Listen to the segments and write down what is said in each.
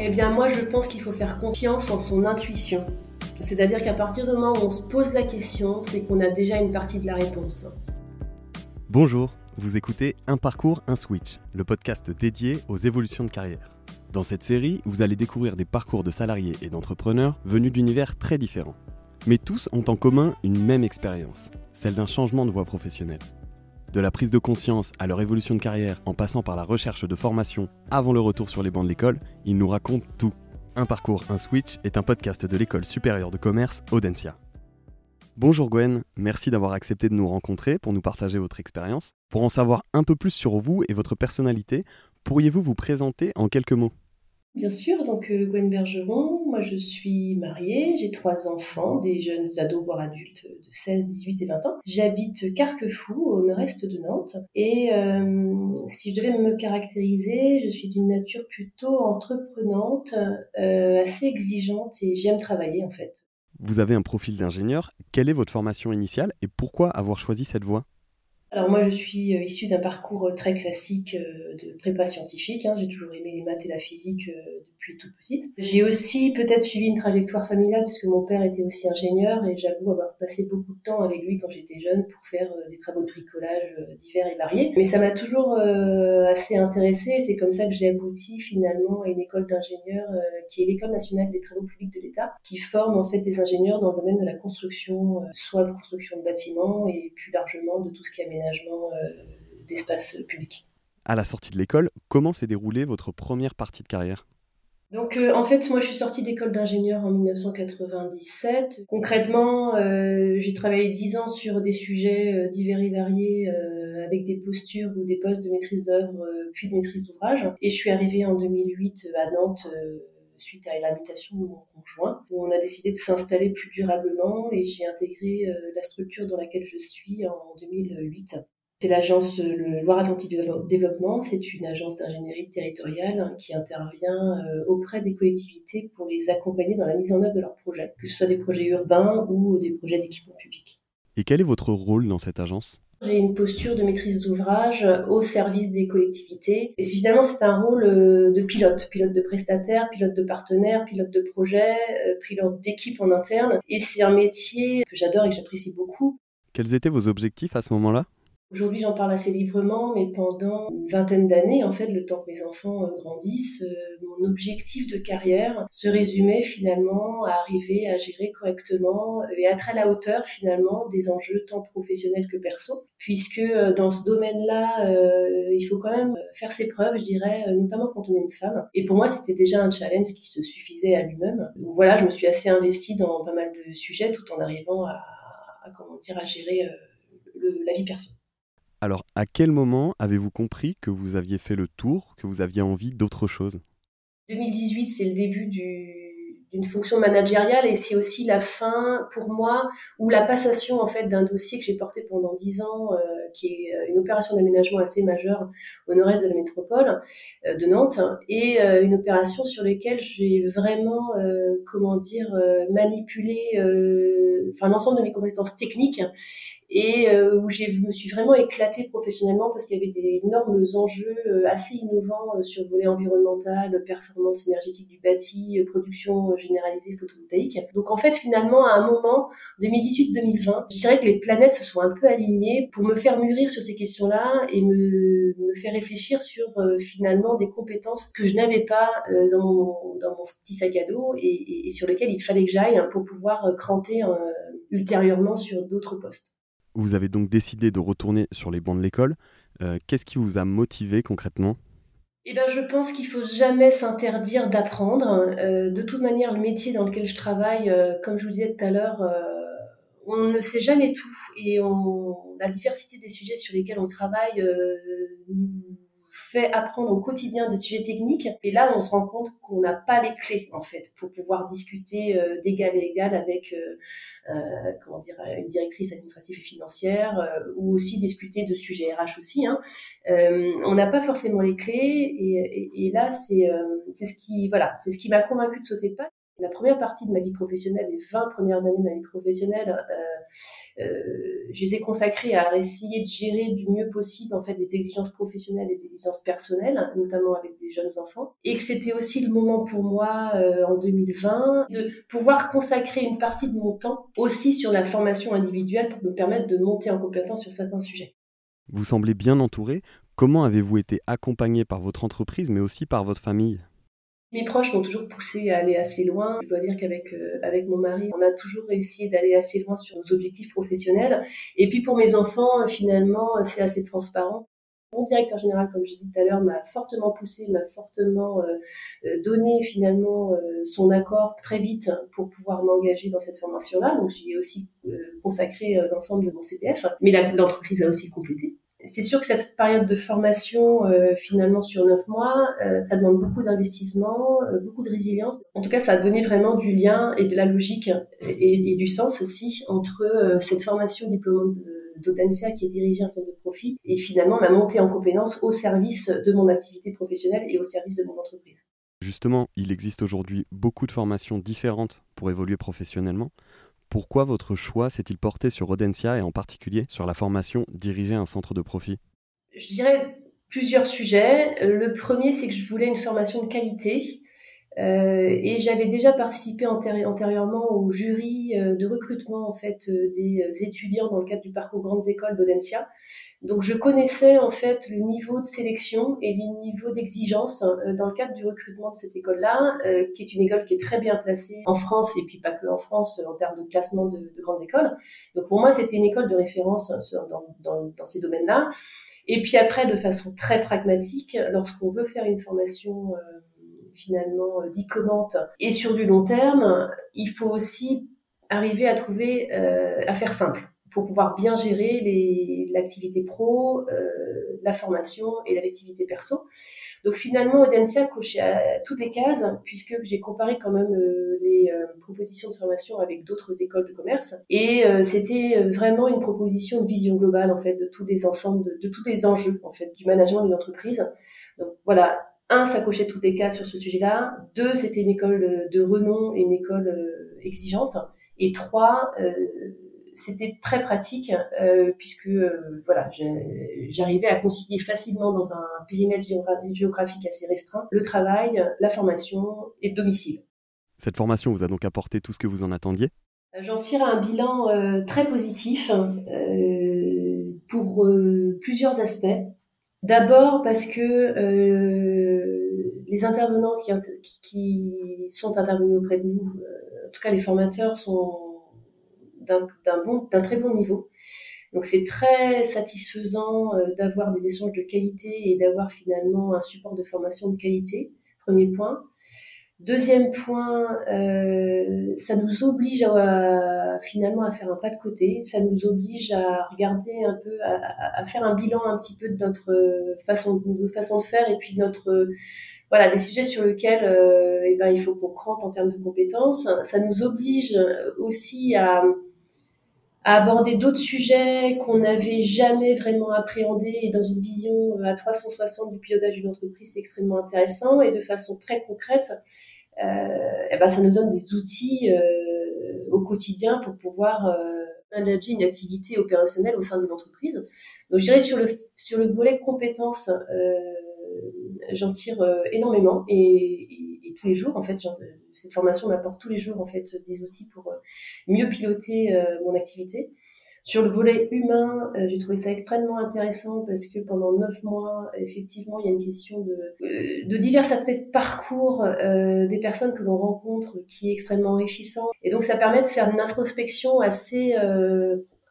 Eh bien moi je pense qu'il faut faire confiance en son intuition. C'est-à-dire qu'à partir du moment où on se pose la question, c'est qu'on a déjà une partie de la réponse. Bonjour, vous écoutez Un parcours, un switch, le podcast dédié aux évolutions de carrière. Dans cette série, vous allez découvrir des parcours de salariés et d'entrepreneurs venus d'univers très différents. Mais tous ont en commun une même expérience, celle d'un changement de voie professionnelle. De la prise de conscience à leur évolution de carrière en passant par la recherche de formation avant le retour sur les bancs de l'école, ils nous racontent tout. Un parcours, un switch est un podcast de l'école supérieure de commerce Audencia. Bonjour Gwen, merci d'avoir accepté de nous rencontrer pour nous partager votre expérience. Pour en savoir un peu plus sur vous et votre personnalité, pourriez-vous vous présenter en quelques mots? Bien sûr, donc euh, Gwen Bergeron, moi je suis mariée, j'ai trois enfants, des jeunes ados voire adultes de 16, 18 et 20 ans. J'habite Carquefou au nord-est de Nantes et euh, si je devais me caractériser, je suis d'une nature plutôt entreprenante, euh, assez exigeante et j'aime travailler en fait. Vous avez un profil d'ingénieur, quelle est votre formation initiale et pourquoi avoir choisi cette voie? Alors moi, je suis euh, issue d'un parcours euh, très classique euh, de prépa scientifique. Hein. J'ai toujours aimé les maths et la physique depuis toute petite. J'ai aussi peut-être suivi une trajectoire familiale puisque mon père était aussi ingénieur et j'avoue avoir passé beaucoup de temps avec lui quand j'étais jeune pour faire des travaux de bricolage divers et variés. Mais ça m'a toujours assez intéressée. C'est comme ça que j'ai abouti finalement à une école d'ingénieurs qui est l'école nationale des travaux publics de l'État, qui forme en fait des ingénieurs dans le domaine de la construction, soit de construction de bâtiments et plus largement de tout ce qui est euh, d'espace public. À la sortie de l'école, comment s'est déroulée votre première partie de carrière? Donc euh, en fait, moi je suis sortie d'école d'ingénieur en 1997. Concrètement, euh, j'ai travaillé dix ans sur des sujets divers et variés avec des postures ou des postes de maîtrise d'œuvre puis de maîtrise d'ouvrage. Et je suis arrivée en 2008 à Nantes suite à la mutation de mon conjoint, où on a décidé de s'installer plus durablement et j'ai intégré euh, la structure dans laquelle je suis en 2008. C'est l'agence le Loire-Atlantique Développement, c'est une agence d'ingénierie territoriale hein, qui intervient euh, auprès des collectivités pour les accompagner dans la mise en œuvre de leurs projets, que ce soit des projets urbains ou des projets d'équipement public. Et quel est votre rôle dans cette agence? J'ai une posture de maîtrise d'ouvrage au service des collectivités. Et finalement, c'est un rôle euh, de pilote, pilote de prestataire, pilote de partenaire, pilote de projet, euh, pilote d'équipe en interne. Et c'est un métier que j'adore et que j'apprécie beaucoup. Quels étaient vos objectifs à ce moment-là? Aujourd'hui, j'en parle assez librement, mais pendant une vingtaine d'années, en fait, le temps que mes enfants euh, grandissent, euh, mon objectif de carrière se résumait finalement à arriver à gérer correctement et à être à la hauteur finalement des enjeux tant professionnels que perso, puisque euh, dans ce domaine-là, il faut quand même faire ses preuves, je dirais, notamment quand on est une femme. Et pour moi, c'était déjà un challenge qui se suffisait à lui-même. Donc voilà, je me suis assez investie dans pas mal de sujets tout en arrivant à, comment dire, à gérer la vie perso. Alors, à quel moment avez-vous compris que vous aviez fait le tour, que vous aviez envie d'autre chose? 2018, c'est le début d'une fonction managériale et c'est aussi la fin pour moi ou la passation en fait d'un dossier que j'ai porté pendant dix ans euh, qui est euh, une opération d'aménagement assez majeure au nord-est de la métropole euh, de Nantes et une opération sur laquelle j'ai vraiment comment dire manipulé l'ensemble de mes compétences techniques et euh, où je me suis vraiment éclatée professionnellement parce qu'il y avait des énormes enjeux euh, assez innovants euh, sur le volet environnemental, performance énergétique du bâti, production généralisée photovoltaïque. Donc en fait finalement à un moment 2018-2020, je dirais que les planètes se sont un peu alignées pour me faire mûrir sur ces questions-là et me, me faire réfléchir sur finalement des compétences que je n'avais pas dans, mon, dans mon petit sac à dos et, et, sur lesquelles il fallait que j'aille hein, pour pouvoir cranter ultérieurement sur d'autres postes. Vous avez donc décidé de retourner sur les bancs de l'école. Euh, qu'est-ce qui vous a motivé concrètement? Eh ben, je pense qu'il faut jamais s'interdire d'apprendre. Euh, de toute manière, le métier dans lequel je travaille, euh, comme je vous disais tout à l'heure, on ne sait jamais tout et la diversité des sujets sur lesquels on travaille nous fait apprendre au quotidien des sujets techniques. Et là, on se rend compte qu'on n'a pas les clés, en fait, pour pouvoir discuter euh, d'égal à égal avec, euh, euh, comment dire, une directrice administrative et financière, ou aussi discuter de sujets RH aussi. Hein. on n'a pas forcément les clés, et, et, et là, c'est c'est ce qui, voilà, c'est ce qui m'a convaincu de sauter pas. La première partie de ma vie professionnelle, les 20 premières années de ma vie professionnelle, euh, euh, je les ai consacrées à essayer de gérer du mieux possible en fait des exigences professionnelles et des exigences personnelles, notamment avec des jeunes enfants, et que c'était aussi le moment pour moi euh, en 2020 de pouvoir consacrer une partie de mon temps aussi sur la formation individuelle pour me permettre de monter en compétence sur certains sujets. Vous semblez bien entouré. Comment avez-vous été accompagné par votre entreprise, mais aussi par votre famille? Mes proches m'ont toujours poussé à aller assez loin. Je dois dire qu'avec euh, avec mon mari, on a toujours essayé d'aller assez loin sur nos objectifs professionnels. Et puis pour mes enfants, finalement, c'est assez transparent. Mon directeur général, comme j'ai dit tout à l'heure, m'a fortement poussé, m'a fortement euh, euh, donné finalement son accord très vite pour pouvoir m'engager dans cette formation-là. Donc j'y ai aussi consacré l'ensemble de mon CPF. Mais l'entreprise a aussi complété. C'est sûr que cette période de formation, euh, finalement sur neuf mois, euh, ça demande beaucoup d'investissement, euh, beaucoup de résilience. En tout cas, ça a donné vraiment du lien et de la logique et, du sens aussi entre cette formation diplômante d'Audencia qui est dirigée un centre de profit et finalement ma montée en compétence au service de mon activité professionnelle et au service de mon entreprise. Justement, il existe aujourd'hui beaucoup de formations différentes pour évoluer professionnellement. Pourquoi votre choix s'est-il porté sur Audencia et en particulier sur la formation diriger un centre de profit? Je dirais plusieurs sujets. Le premier, c'est que je voulais une formation de qualité. Euh, et j'avais déjà participé antérieurement au jury euh, de recrutement en fait euh, des étudiants dans le cadre du parcours grandes écoles d'Audencia. Donc je connaissais en fait le niveau de sélection et le niveau d'exigence euh, dans le cadre du recrutement de cette école-là, qui est une école qui est très bien placée en France et puis pas que en France en termes de classement de, de grandes écoles. Donc pour moi c'était une école de référence dans, dans ces domaines-là. Et puis après de façon très pragmatique, lorsqu'on veut faire une formation finalement diplômante et sur du long terme, il faut aussi arriver à trouver, à faire simple pour pouvoir bien gérer l'activité pro, euh, la formation et l'activité perso. Donc finalement, Audencia cochait toutes les cases, puisque j'ai comparé quand même euh, les euh, propositions de formation avec d'autres écoles de commerce. Et c'était vraiment une proposition de vision globale, en fait, de tous les ensembles, de, tous les enjeux, en fait, du management d'une entreprise. Donc voilà, un, ça cochait toutes les cases sur ce sujet-là. Deux, c'était une école de renom et une école exigeante. Et trois, c'était très pratique euh, puisque euh, voilà, j'arrivais à concilier facilement dans un périmètre géographique assez restreint le travail, la formation et le domicile. Cette formation vous a donc apporté tout ce que vous en attendiez? J'en tire un bilan euh, très positif pour plusieurs aspects. D'abord parce que les intervenants qui, qui, sont intervenus auprès de nous, en tout cas les formateurs, sont d'un bon, très bon niveau. Donc c'est très satisfaisant euh, d'avoir des échanges de qualité et d'avoir finalement un support de formation de qualité. Premier point. Deuxième point, euh, ça nous oblige à, finalement à faire un pas de côté. Ça nous oblige à regarder un peu, à, faire un bilan un petit peu de notre façon de façon de faire et puis de notre voilà des sujets sur lesquels euh, eh ben il faut qu'on crante en termes de compétences. Ça nous oblige aussi à aborder d'autres sujets qu'on n'avait jamais vraiment appréhendés et dans une vision euh, à 360 du pilotage d'une entreprise, c'est extrêmement intéressant et de façon très concrète, euh, eh ben, ça nous donne des outils euh, au quotidien pour pouvoir euh, manager une activité opérationnelle au sein d'une entreprise. Donc je dirais sur le, sur le volet compétences, euh, j'en tire euh, énormément et, et, tous les jours en fait genre, cette formation m'apporte tous les jours en fait des outils pour mieux piloter mon activité sur le volet humain, j'ai trouvé ça extrêmement intéressant parce que pendant neuf mois, effectivement, il y a une question de, de divers aspects de parcours des personnes que l'on rencontre qui est extrêmement enrichissant. Et donc, ça permet de faire une introspection assez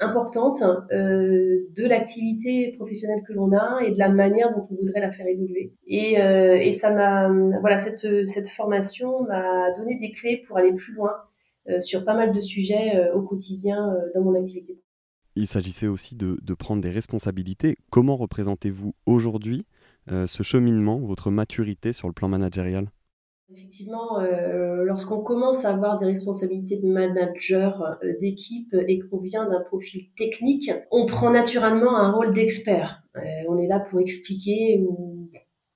importante euh, de l'activité professionnelle que l'on a et de la manière dont on voudrait la faire évoluer. Et, euh, et ça m'a, voilà, cette, cette formation m'a donné des clés pour aller plus loin euh, sur pas mal de sujets euh, au quotidien euh, dans mon activité. Il s'agissait aussi de, prendre des responsabilités. Comment représentez-vous aujourd'hui euh, ce cheminement, votre maturité sur le plan managérial? Effectivement, euh, lorsqu'on commence à avoir des responsabilités de manager euh, d'équipe et qu'on vient d'un profil technique, on prend naturellement un rôle d'expert. On est là pour expliquer ou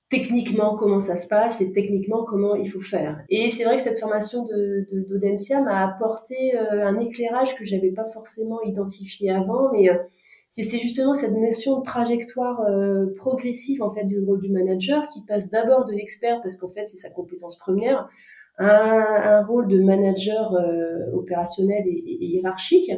techniquement comment ça se passe et techniquement comment il faut faire. Et c'est vrai que cette formation de d'Audencia m'a apporté euh, un éclairage que j'avais pas forcément identifié avant, mais euh, c'est justement cette notion de trajectoire euh, progressive en fait du rôle du manager qui passe d'abord de l'expert parce qu'en fait c'est sa compétence première à un, rôle de manager opérationnel et, et, hiérarchique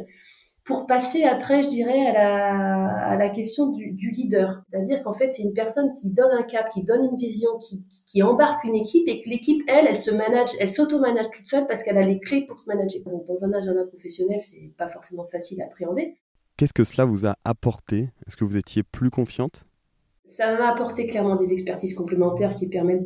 pour passer après, je dirais, à la, à la question du, du leader. C'est-à-dire qu'en fait, c'est une personne qui donne un cap, qui donne une vision, qui, qui embarque une équipe et que l'équipe, elle, elle se manage, elle s'auto-manage toute seule parce qu'elle a les clés pour se manager. Donc, dans un agenda professionnel, c'est pas forcément facile à appréhender. Qu'est-ce que cela vous a apporté? Est-ce que vous étiez plus confiante? Ça m'a apporté clairement des expertises complémentaires qui permettent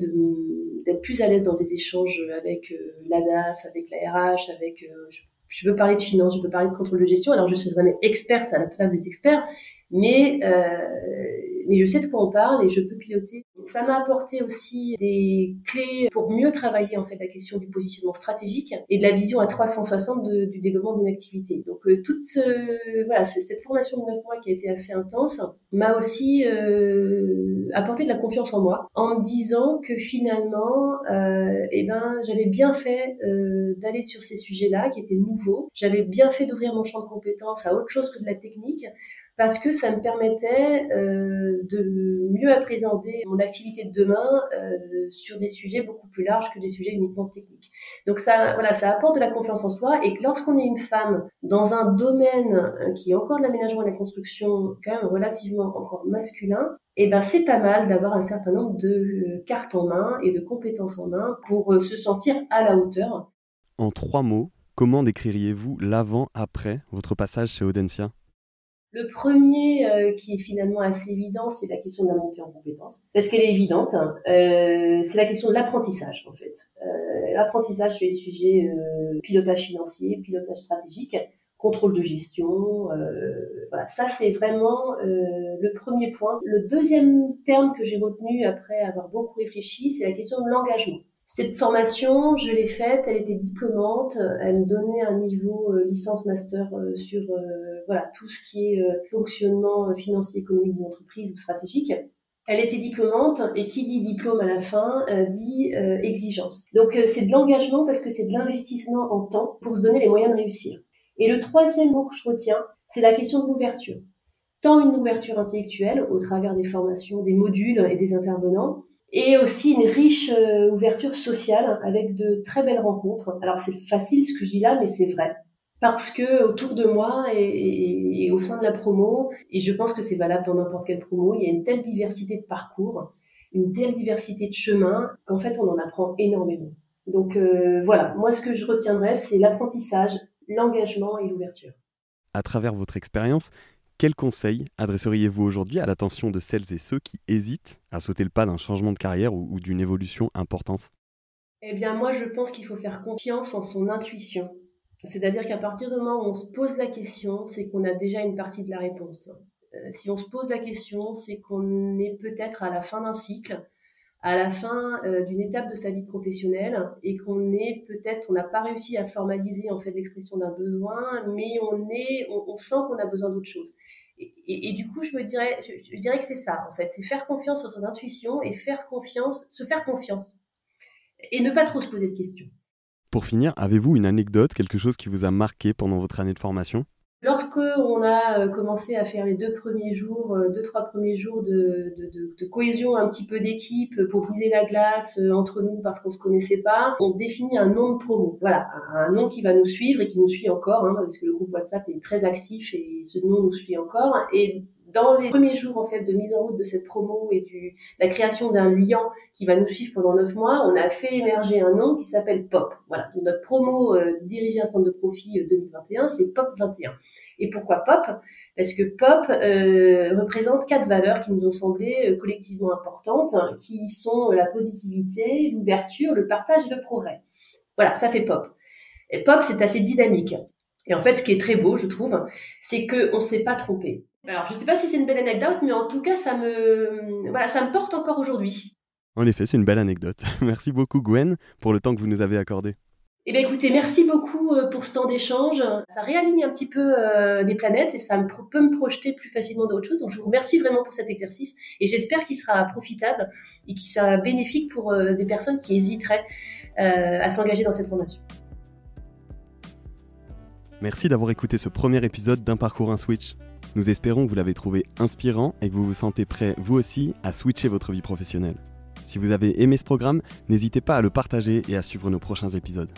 d'être plus à l'aise dans des échanges avec euh, l'ADAF, avec la RH, avec... Euh, je veux parler de finance, je peux parler de contrôle de gestion. Alors, je suis jamais experte à la place des experts, mais euh, mais je sais de quoi on parle et je peux piloter. Ça m'a apporté aussi des clés pour mieux travailler en fait la question du positionnement stratégique et de la vision à 360 du développement d'une activité. Donc euh, toute ce, voilà, cette formation de 9 mois qui a été assez intense m'a aussi euh, apporté de la confiance en moi en me disant que finalement, euh, eh ben, j'avais bien fait euh, d'aller sur ces sujets-là qui étaient nouveaux. J'avais bien fait d'ouvrir mon champ de compétences à autre chose que de la technique parce que ça me permettait euh, de mieux appréhender mon activité de demain euh, sur des sujets beaucoup plus larges que des sujets uniquement techniques. Donc ça, voilà, ça apporte de la confiance en soi et lorsqu'on est une femme dans un domaine euh, qui est encore de l'aménagement et de la construction, quand même relativement encore masculin, eh ben c'est pas mal d'avoir un certain nombre de euh, cartes en main et de compétences en main pour euh, se sentir à la hauteur. En trois mots, comment décririez-vous l'avant-après votre passage chez Audencia? Le premier, euh, qui est finalement assez évident, c'est la question de la montée en compétences, parce qu'elle est évidente. Hein. Euh, c'est la question de l'apprentissage, en fait. Euh, l'apprentissage sur les sujets pilotage financier, pilotage stratégique, contrôle de gestion. voilà, ça c'est vraiment le premier point. Le deuxième terme que j'ai retenu après avoir beaucoup réfléchi, c'est la question de l'engagement. Cette formation, je l'ai faite, elle était diplômante, elle me donnait un niveau euh, licence master euh, sur euh, voilà tout ce qui est fonctionnement financier économique d'une entreprise ou stratégique. Elle était diplômante et qui dit diplôme à la fin dit exigence. Donc c'est de l'engagement parce que c'est de l'investissement en temps pour se donner les moyens de réussir. Et le troisième mot que je retiens, c'est la question de l'ouverture. Tant une ouverture intellectuelle au travers des formations, des modules et des intervenants, et aussi une riche euh, ouverture sociale avec de très belles rencontres. Alors c'est facile ce que je dis là, mais c'est vrai. Parce que autour de moi et, au sein de la promo, et je pense que c'est valable dans n'importe quelle promo, il y a une telle diversité de parcours, une telle diversité de chemins, qu'en fait on en apprend énormément. Donc euh, voilà, moi ce que je retiendrai, c'est l'apprentissage, l'engagement et l'ouverture. À travers votre expérience, quels conseils adresseriez-vous aujourd'hui à l'attention de celles et ceux qui hésitent à sauter le pas d'un changement de carrière ou, d'une évolution importante? Eh bien, moi, je pense qu'il faut faire confiance en son intuition. C'est-à-dire qu'à partir du moment où on se pose la question, c'est qu'on a déjà une partie de la réponse. Euh, si on se pose la question, c'est qu'on est peut-être à la fin d'un cycle à la fin euh, d'une étape de sa vie professionnelle et qu'on est peut-être, on n'a pas réussi à formaliser en fait l'expression d'un besoin, mais on est, on, sent qu'on a besoin d'autre chose. Et, du coup, je me dirais, je, dirais que c'est ça en fait, c'est faire confiance sur son intuition et faire confiance, se faire confiance et ne pas trop se poser de questions. Pour finir, avez-vous une anecdote, quelque chose qui vous a marqué pendant votre année de formation? Lorsque on a euh, commencé à faire les deux premiers jours, euh, deux trois premiers jours de, cohésion, un petit peu d'équipe pour briser la glace euh, entre nous parce qu'on se connaissait pas, on définit un nom de promo. Voilà, un nom qui va nous suivre et qui nous suit encore, hein, parce que le groupe WhatsApp est très actif et ce nom nous suit encore. Dans les premiers jours en fait de mise en route de cette promo et du la création d'un lien qui va nous suivre pendant neuf mois, on a fait émerger un nom qui s'appelle Pop. Voilà, notre promo euh, de diriger un centre de profit 2021, euh, c'est Pop 21. Et pourquoi Pop? Parce que Pop euh, représente quatre valeurs qui nous ont semblé euh, collectivement importantes, qui sont la positivité, l'ouverture, le partage et le progrès. Voilà, ça fait Pop. Pop, c'est assez dynamique. Et en fait, ce qui est très beau, je trouve, c'est qu'on ne s'est pas trompé. Alors, je ne sais pas si c'est une belle anecdote, mais en tout cas, ça me, voilà, ça me porte encore aujourd'hui. En effet, c'est une belle anecdote. Merci beaucoup, Gwen, pour le temps que vous nous avez accordé. Eh bien, écoutez, merci beaucoup euh, pour ce temps d'échange. Ça réaligne un petit peu euh, des planètes et ça peut me projeter plus facilement d'autres choses. Donc, je vous remercie vraiment pour cet exercice et j'espère qu'il sera profitable et qu'il sera bénéfique pour euh, des personnes qui hésiteraient à s'engager dans cette formation. Merci d'avoir écouté ce premier épisode d'un parcours un switch. Nous espérons que vous l'avez trouvé inspirant et que vous vous sentez prêt, vous aussi, à switcher votre vie professionnelle. Si vous avez aimé ce programme, n'hésitez pas à le partager et à suivre nos prochains épisodes.